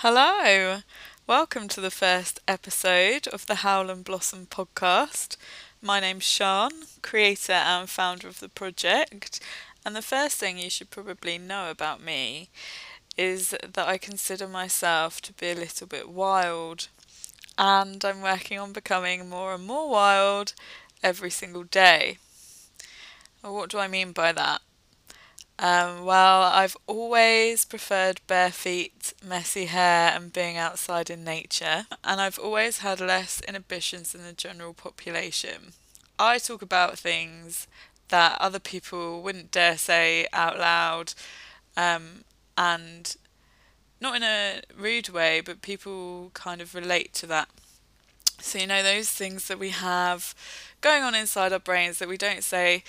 Hello, welcome to the first episode of the Howl and Blossom podcast. My name's Sean, creator and founder of the project, and the first thing you should probably know about me is that I consider myself to be a little bit wild, and I'm working on becoming more and more wild every single day. What do I mean by that? Um, well, I've always preferred bare feet, messy hair, and being outside in nature, and I've always had less inhibitions than the general population. I talk about things that other people wouldn't dare say out loud, um, and not in a rude way, but people kind of relate to that. So, you know, those things that we have going on inside our brains that we don't say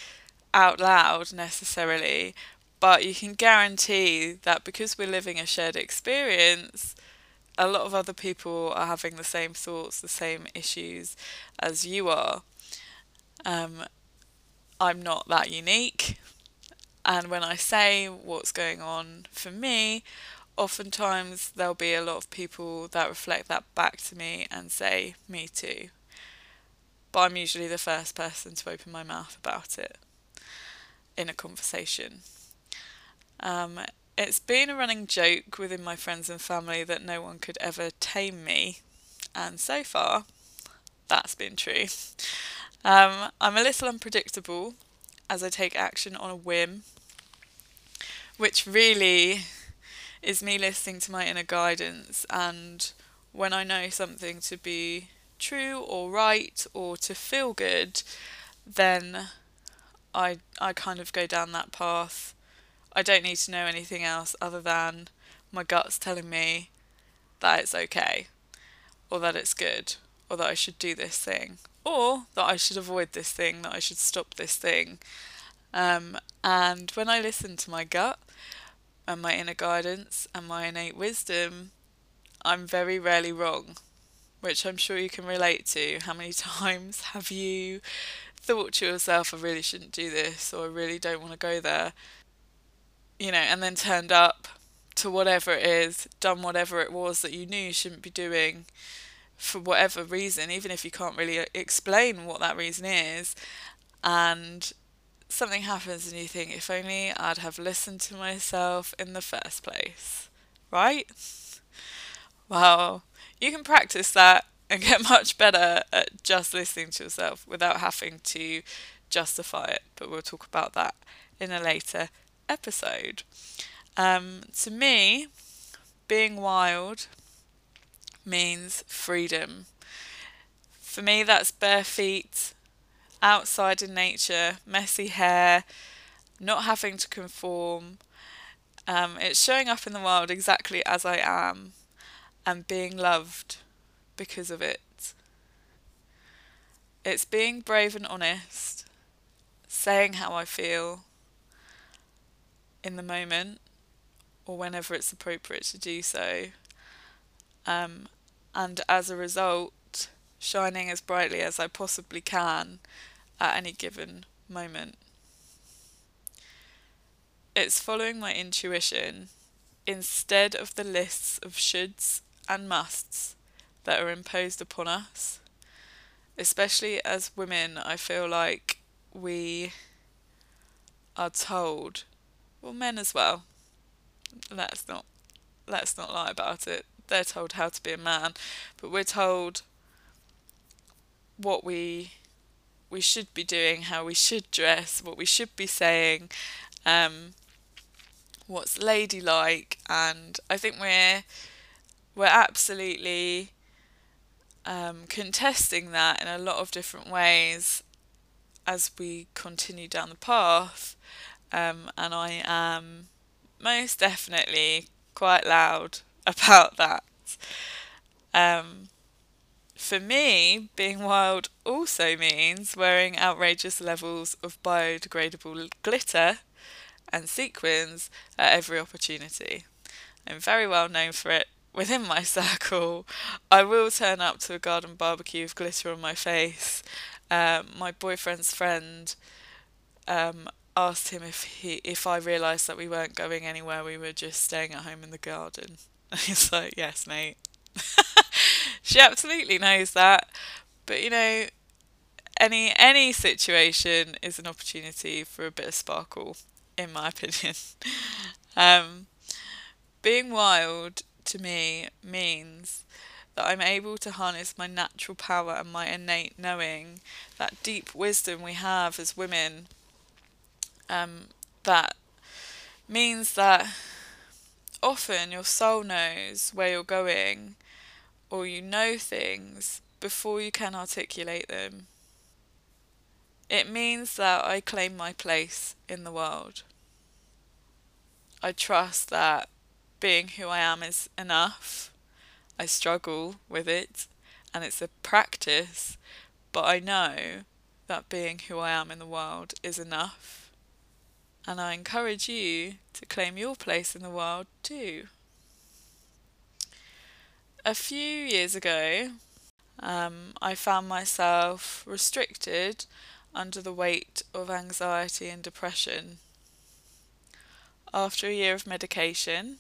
out loud necessarily, but you can guarantee that because we're living a shared experience, a lot of other people are having the same thoughts, the same issues as you are. Um, I'm not that unique. And when I say what's going on for me, oftentimes there'll be a lot of people that reflect that back to me and say, Me too. But I'm usually the first person to open my mouth about it in a conversation. Um, it's been a running joke within my friends and family that no one could ever tame me, and so far, that's been true. Um, I'm a little unpredictable as I take action on a whim, which really is me listening to my inner guidance and when I know something to be true or right or to feel good, then I I kind of go down that path I don't need to know anything else other than my gut's telling me that it's okay, or that it's good, or that I should do this thing, or that I should avoid this thing, that I should stop this thing. Um, and when I listen to my gut and my inner guidance and my innate wisdom, I'm very rarely wrong, which I'm sure you can relate to. How many times have you thought to yourself, I really shouldn't do this, or I really don't want to go there? You know, and then turned up to whatever it is, done whatever it was that you knew you shouldn't be doing for whatever reason, even if you can't really explain what that reason is, and something happens and you think, if only I'd have listened to myself in the first place, right? Well, you can practice that and get much better at just listening to yourself without having to justify it, but we'll talk about that in a later episode. Um, to me, being wild means freedom. For me, that's bare feet, outside in nature, messy hair, not having to conform. Um, it's showing up in the world exactly as I am and being loved because of it. It's being brave and honest, saying how I feel, in the moment or whenever it's appropriate to do so. Um, and as a result, shining as brightly as I possibly can at any given moment. It's following my intuition instead of the lists of shoulds and musts that are imposed upon us. Especially as women, I feel like we are told well, men as well. Let's not let's not lie about it. They're told how to be a man, but we're told what we we should be doing, how we should dress, what we should be saying, um, what's ladylike, and I think we're we're absolutely um, contesting that in a lot of different ways as we continue down the path um, and I am most definitely quite loud about that. Um, for me, being wild also means wearing outrageous levels of biodegradable glitter and sequins at every opportunity. I'm very well known for it within my circle. I will turn up to a garden barbecue with glitter on my face. Um, my boyfriend's friend um, asked him if he if I realised that we weren't going anywhere, we were just staying at home in the garden. And he's like, yes, mate. she absolutely knows that. But you know, any any situation is an opportunity for a bit of sparkle, in my opinion. um, being wild to me means that I'm able to harness my natural power and my innate knowing, that deep wisdom we have as women. Um, that means that often your soul knows where you're going or you know things before you can articulate them. It means that I claim my place in the world. I trust that being who I am is enough I struggle with it and it's a practice, but I know that being who I am in the world is enough. And I encourage you to claim your place in the world too. A few years ago, um, I found myself restricted under the weight of anxiety and depression. After a year of medication,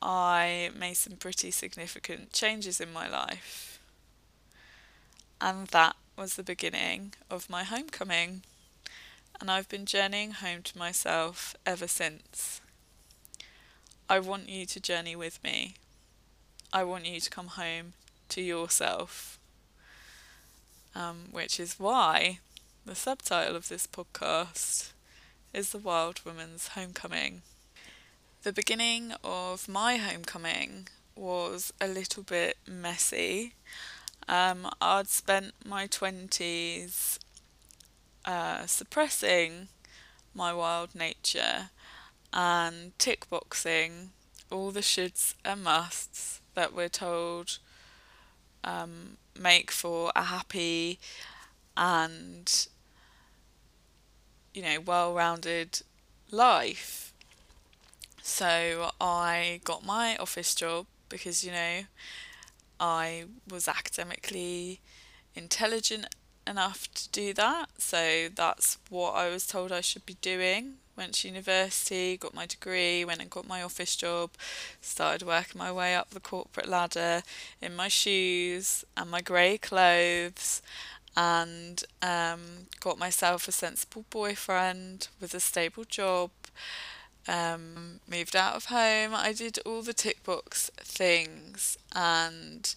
I made some pretty significant changes in my life. And that was the beginning of my homecoming. And I've been journeying home to myself ever since. I want you to journey with me. I want you to come home to yourself. Um, which is why the subtitle of this podcast is The Wild Woman's Homecoming. The beginning of my homecoming was a little bit messy. Um, I'd spent my 20s uh, suppressing my wild nature and tick boxing all the shoulds and musts that we're told um, make for a happy and you know well-rounded life. So I got my office job because, you know, I was academically intelligent enough to do that. So that's what I was told I should be doing. Went to university, got my degree, went and got my office job, started working my way up the corporate ladder in my shoes and my grey clothes, and um, got myself a sensible boyfriend with a stable job um, moved out of home. I did all the tick box things, and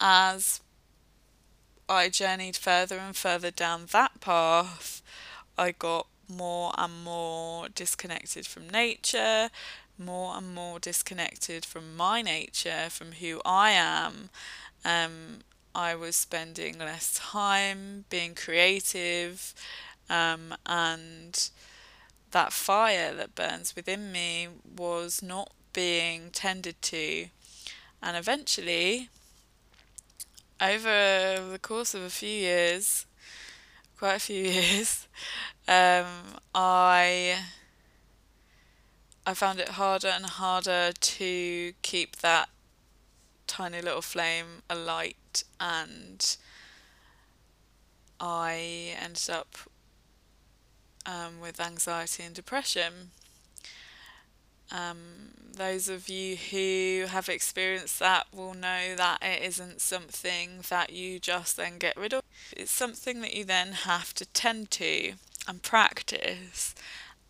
as I journeyed further and further down that path, I got more and more disconnected from nature, more and more disconnected from my nature, from who I am. Um, I was spending less time being creative um, and that fire that burns within me was not being tended to. And eventually, over the course of a few years, quite a few years, um, I I found it harder and harder to keep that tiny little flame alight, and I ended up um, with anxiety and depression. Um, those of you who have experienced that will know that it isn't something that you just then get rid of. It's something that you then have to tend to and practice,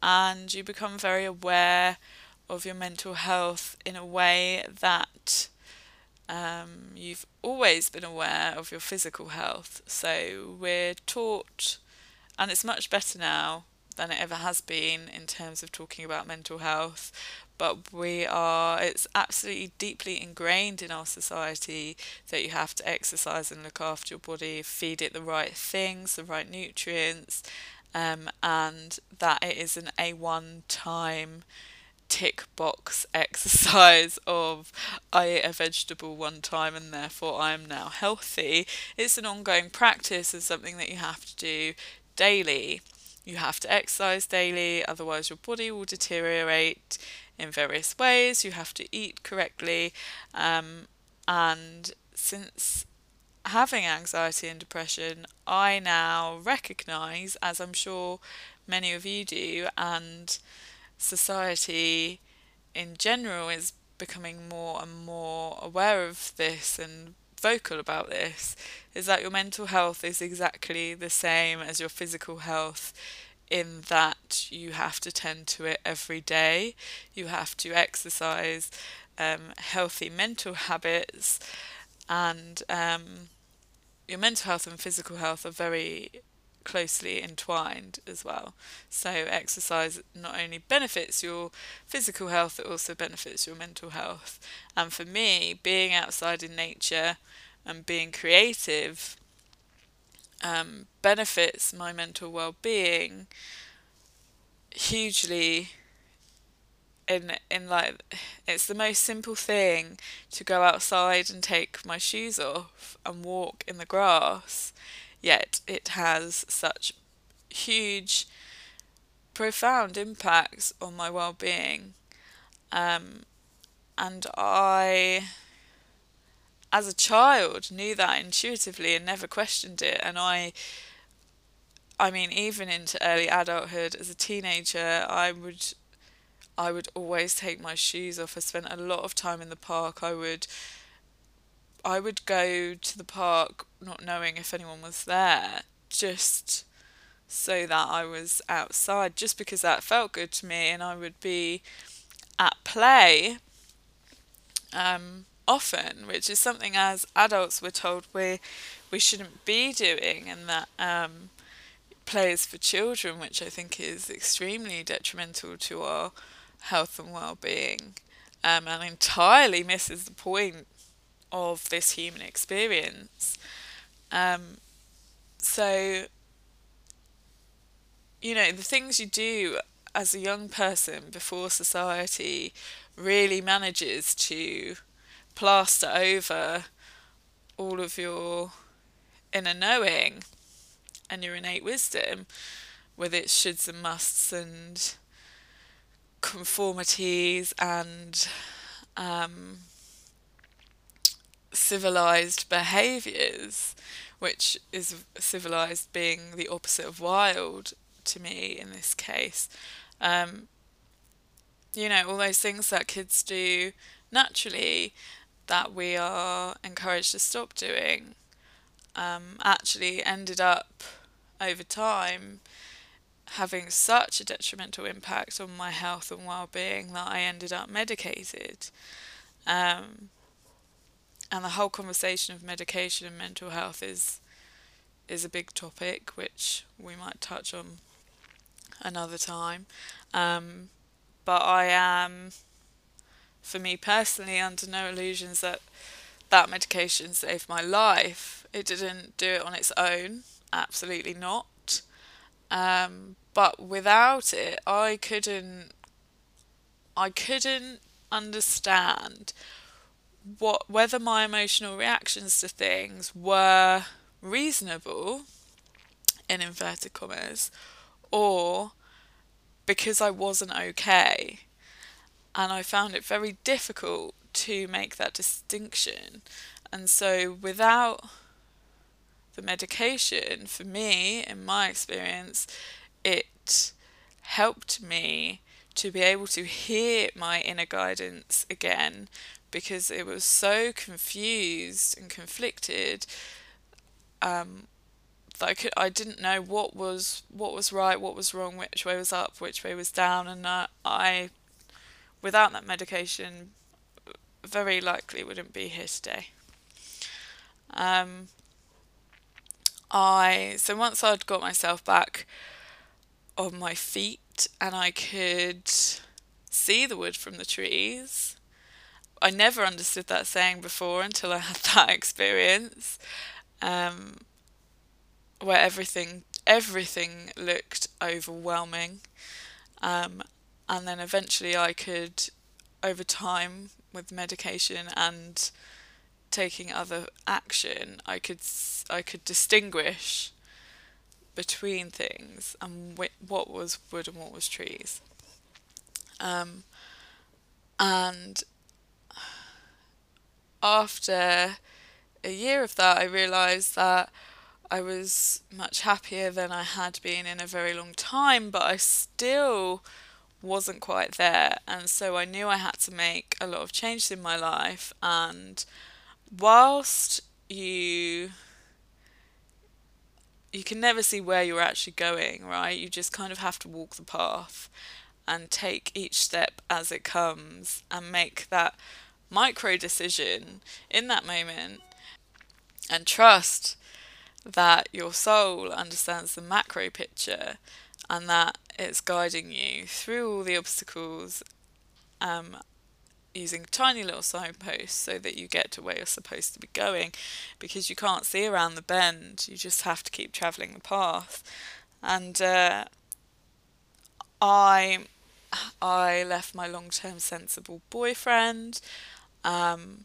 and you become very aware of your mental health in a way that um, you've always been aware of your physical health. So we're taught and it's much better now than it ever has been in terms of talking about mental health but we are it's absolutely deeply ingrained in our society that you have to exercise and look after your body feed it the right things the right nutrients um, and that it isn't a one time tick box exercise of I ate a vegetable one time and therefore I am now healthy. It's an ongoing practice and something that you have to do daily. You have to exercise daily, otherwise, your body will deteriorate in various ways. You have to eat correctly. Um, and since having anxiety and depression, I now recognize, as I'm sure many of you do, and society in general is becoming more and more aware of this and vocal about this is that your mental health is exactly the same as your physical health in that you have to tend to it every day. You have to exercise um, healthy mental habits, and um, your mental health and physical health are very closely entwined as well. So, exercise not only benefits your physical health, it also benefits your mental health. And for me, being outside in nature and being creative um, benefits my mental well being hugely in in like it's the most simple thing to go outside and take my shoes off and walk in the grass yet it has such huge profound impacts on my well-being um, and i as a child knew that intuitively and never questioned it and I I mean even into early adulthood as a teenager I would I would always take my shoes off. I spent a lot of time in the park. I would I would go to the park not knowing if anyone was there just so that I was outside just because that felt good to me and I would be at play um, often, which is something as adults we're told we we shouldn't be doing, and that um, plays for children, which I think is extremely detrimental to our health and well-being, um, and entirely misses the point of this human experience. Um, so, you know, the things you do as a young person before society really manages to plaster over all of your inner knowing and your innate wisdom with its shoulds and musts and conformities and um, civilized behaviors, which is civilized being the opposite of wild to me in this case. Um, you know, all those things that kids do naturally that we are encouraged to stop doing um, actually ended up over time having such a detrimental impact on my health and well-being that I ended up medicated. Um, and the whole conversation of medication and mental health is is a big topic which we might touch on another time. Um, but I am for me personally, under no illusions that that medication saved my life. It didn't do it on its own, absolutely not. Um, but without it, I couldn't. I couldn't understand what whether my emotional reactions to things were reasonable in inverted commas or because I wasn't okay and I found it very difficult to make that distinction. And so, without the medication, for me, in my experience, it helped me to be able to hear my inner guidance again because it was so confused and conflicted um, that I could I didn't know what was what was right, what was wrong, which way was up, which way was down, and uh, I without that medication, very likely wouldn't be here today. Um, I so once I'd got myself back on my feet and I could see the wood from the trees. I never understood that saying before until I had that experience, um, where everything everything looked overwhelming, um, and then eventually I could, over time, with medication and taking other action, I could I could distinguish between things and wh- what was wood and what was trees. Um, and after a year of that, I realised that I was much happier than I had been in a very long time, but I still wasn't quite there. And so I knew I had to make a lot of changes in my life. And whilst you you can never see where you're actually going, right? You just kind of have to walk the path and take each step as it comes and make that micro decision in that moment and trust that your soul understands the macro picture and that it's guiding you through all the obstacles um, using tiny little signposts so that you get to where you're supposed to be going because you can't see around the bend. You just have to keep traveling the path. And uh, I I left my long-term sensible boyfriend um,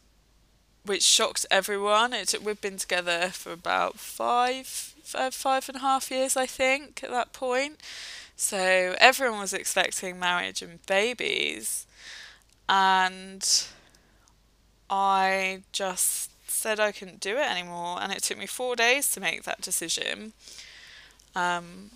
which shocked everyone. It we've been together for about five five and a half years I think at that point. So everyone was expecting marriage and babies. And I just said I couldn't do it anymore, and it took me four days to make that decision. Um,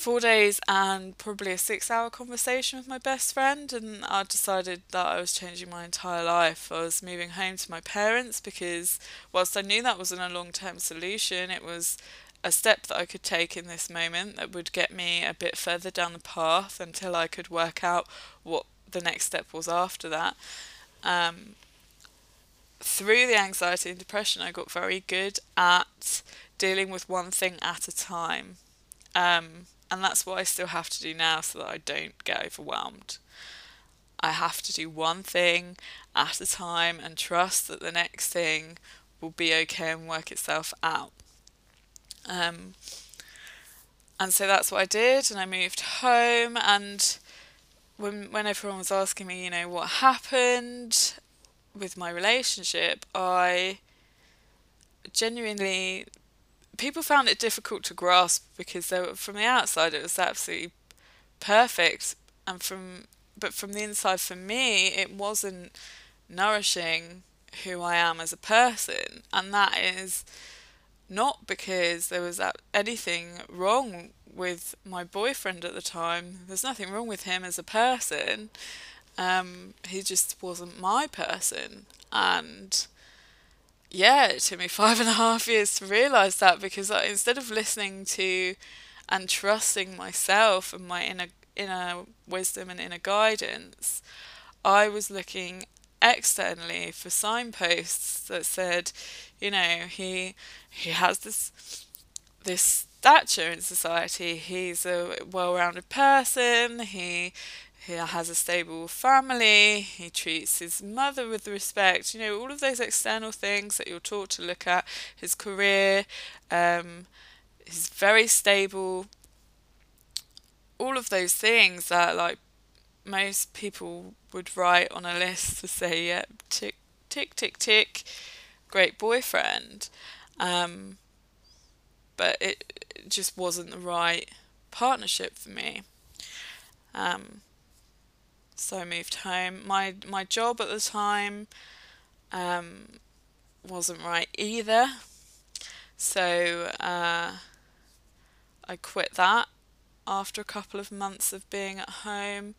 four days and probably a six hour conversation with my best friend, and I decided that I was changing my entire life. I was moving home to my parents because, whilst I knew that wasn't a long term solution, it was a step that I could take in this moment that would get me a bit further down the path until I could work out what the next step was after that. Um, through the anxiety and depression, I got very good at dealing with one thing at a time. Um, and that's what I still have to do now so that I don't get overwhelmed. I have to do one thing at a time and trust that the next thing will be okay and work itself out. Um, and so that's what I did, and I moved home. And when when everyone was asking me, you know, what happened with my relationship, I genuinely people found it difficult to grasp because they were, from the outside it was absolutely perfect, and from but from the inside for me it wasn't nourishing who I am as a person, and that is not because there was anything wrong with my boyfriend at the time. There's nothing wrong with him as a person. Um, he just wasn't my person. And yeah, it took me five and a half years to realize that because I, instead of listening to and trusting myself and my inner inner wisdom and inner guidance, I was looking externally for signposts that said, you know, he he has this this stature in society. He's a well-rounded person. He he has a stable family. He treats his mother with respect. You know, all of those external things that you're taught to look at. His career, um, he's very stable. All of those things that like most people would write on a list to say, yeah, tick, tick, tick, tick, great boyfriend. Um, but it, it, just wasn't the right partnership for me. Um, so I moved home. My my job at the time um, wasn't right either. So uh, I quit that after a couple of months of being at home.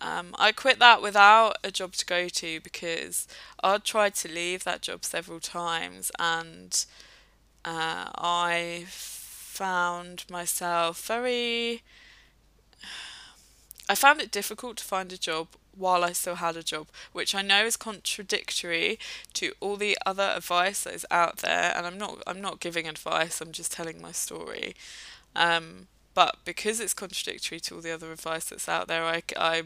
Um, I quit that without a job to go to because I'd tried to leave that job several times and uh, I found myself very. I found it difficult to find a job while I still had a job, which I know is contradictory to all the other advice that is out there. And I'm not I'm not giving advice. I'm just telling my story. Um, but because it's contradictory to all the other advice that's out there, I, I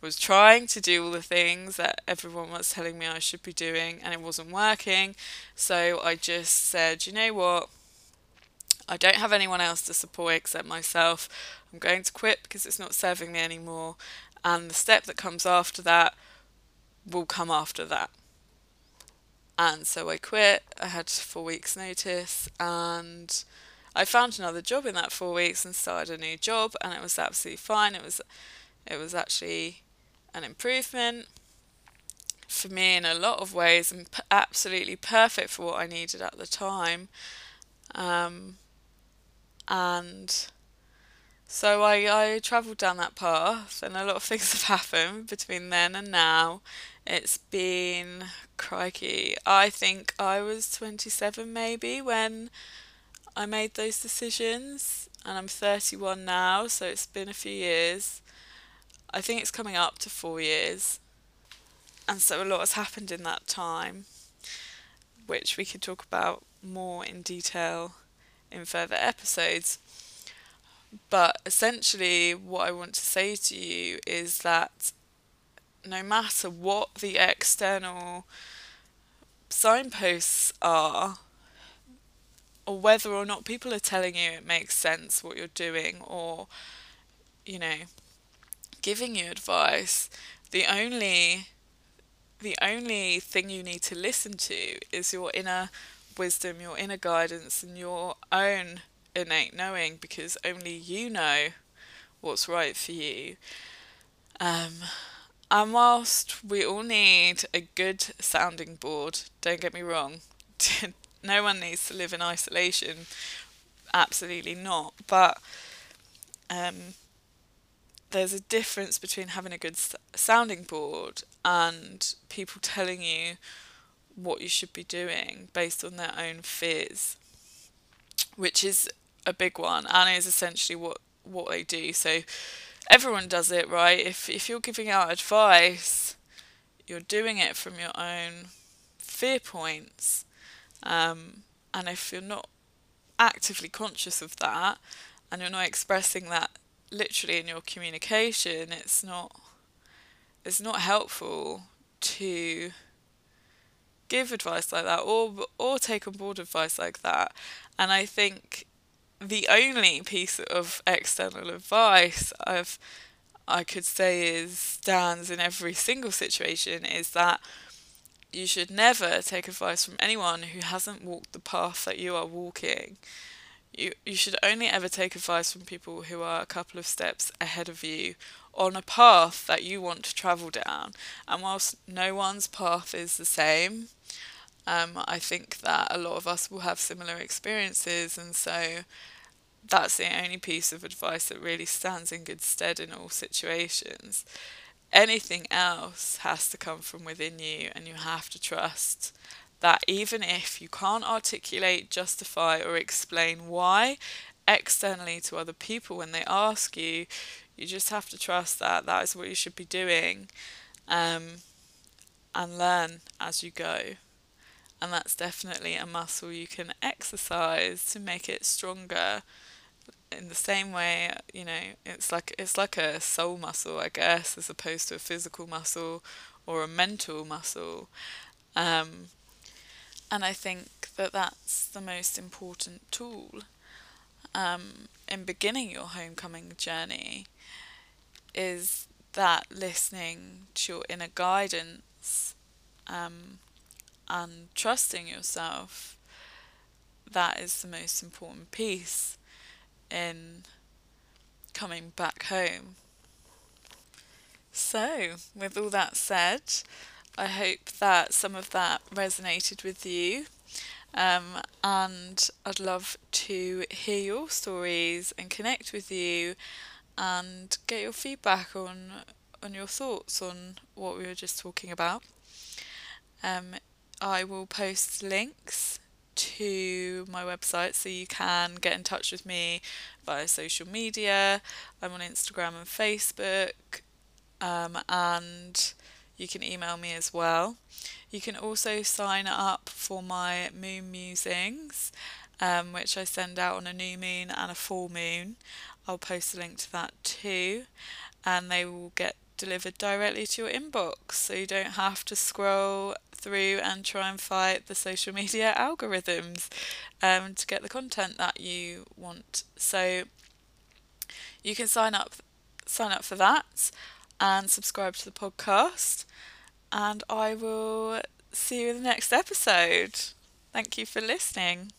was trying to do all the things that everyone was telling me I should be doing and it wasn't working. So I just said, you know what? I don't have anyone else to support except myself. I'm going to quit because it's not serving me anymore. And the step that comes after that will come after that. And so I quit. I had four weeks' notice and I found another job in that four weeks and started a new job and it was absolutely fine. It was it was actually an improvement for me in a lot of ways and p- absolutely perfect for what I needed at the time. Um, and So I, I travelled down that path, and a lot of things have happened between then and now. It's been crikey. I think I was 27 maybe when I made those decisions, and I'm 31 now, so it's been a few years. I think it's coming up to four years, and so a lot has happened in that time, which we could talk about more in detail in further episodes. But essentially, what I want to say to you is that no matter what the external signposts are, or whether or not people are telling you it makes sense what you're doing, or, you know, giving you advice, the only the only thing you need to listen to is your inner wisdom, your inner guidance, and your own innate knowing because only you know what's right for you. Um, and whilst we all need a good sounding board, don't get me wrong, no one needs to live in isolation, absolutely not. But um, there's a difference between having a good sounding board and people telling you what you should be doing based on their own fears, which is a big one and is essentially what what they do. So everyone does it, right? If if you're giving out advice, you're doing it from your own fear points, um, and if you're not actively conscious of that, and you're not expressing that literally in your communication, it's not it's not helpful to give advice like that or or take on board advice like that. And I think the only piece of external advice I've I could say is stands in every single situation is that you should never take advice from anyone who hasn't walked the path that you are walking. You you should only ever take advice from people who are a couple of steps ahead of you on a path that you want to travel down. And whilst no one's path is the same, um, I think that a lot of us will have similar experiences, and so that's the only piece of advice that really stands in good stead in all situations. Anything else has to come from within you, and you have to trust that even if you can't articulate, justify, or explain why externally to other people when they ask you, you just have to trust that that is what you should be doing um, and learn as you go and that's definitely a muscle you can exercise to make it stronger in the same way you know it's like it's like a soul muscle i guess as opposed to a physical muscle or a mental muscle. Um, and i think that that's the most important tool um, in beginning your homecoming journey is that listening to your inner guidance um, and trusting yourself, that is the most important piece in coming back home. So, with all that said, I hope that some of that resonated with you. Um, and I'd love to hear your stories and connect with you and get your feedback on on your thoughts on what we were just talking about. Um, I will post links to my website so you can get in touch with me via social media. I'm on Instagram and Facebook, um, and you can email me as well. You can also sign up for my moon musings, um, which I send out on a new moon and a full moon. I'll post a link to that too, and they will get delivered directly to your inbox so you don't have to scroll through and try and fight the social media algorithms um, to get the content that you want. So you can sign up sign up for that and subscribe to the podcast and I will see you in the next episode. Thank you for listening.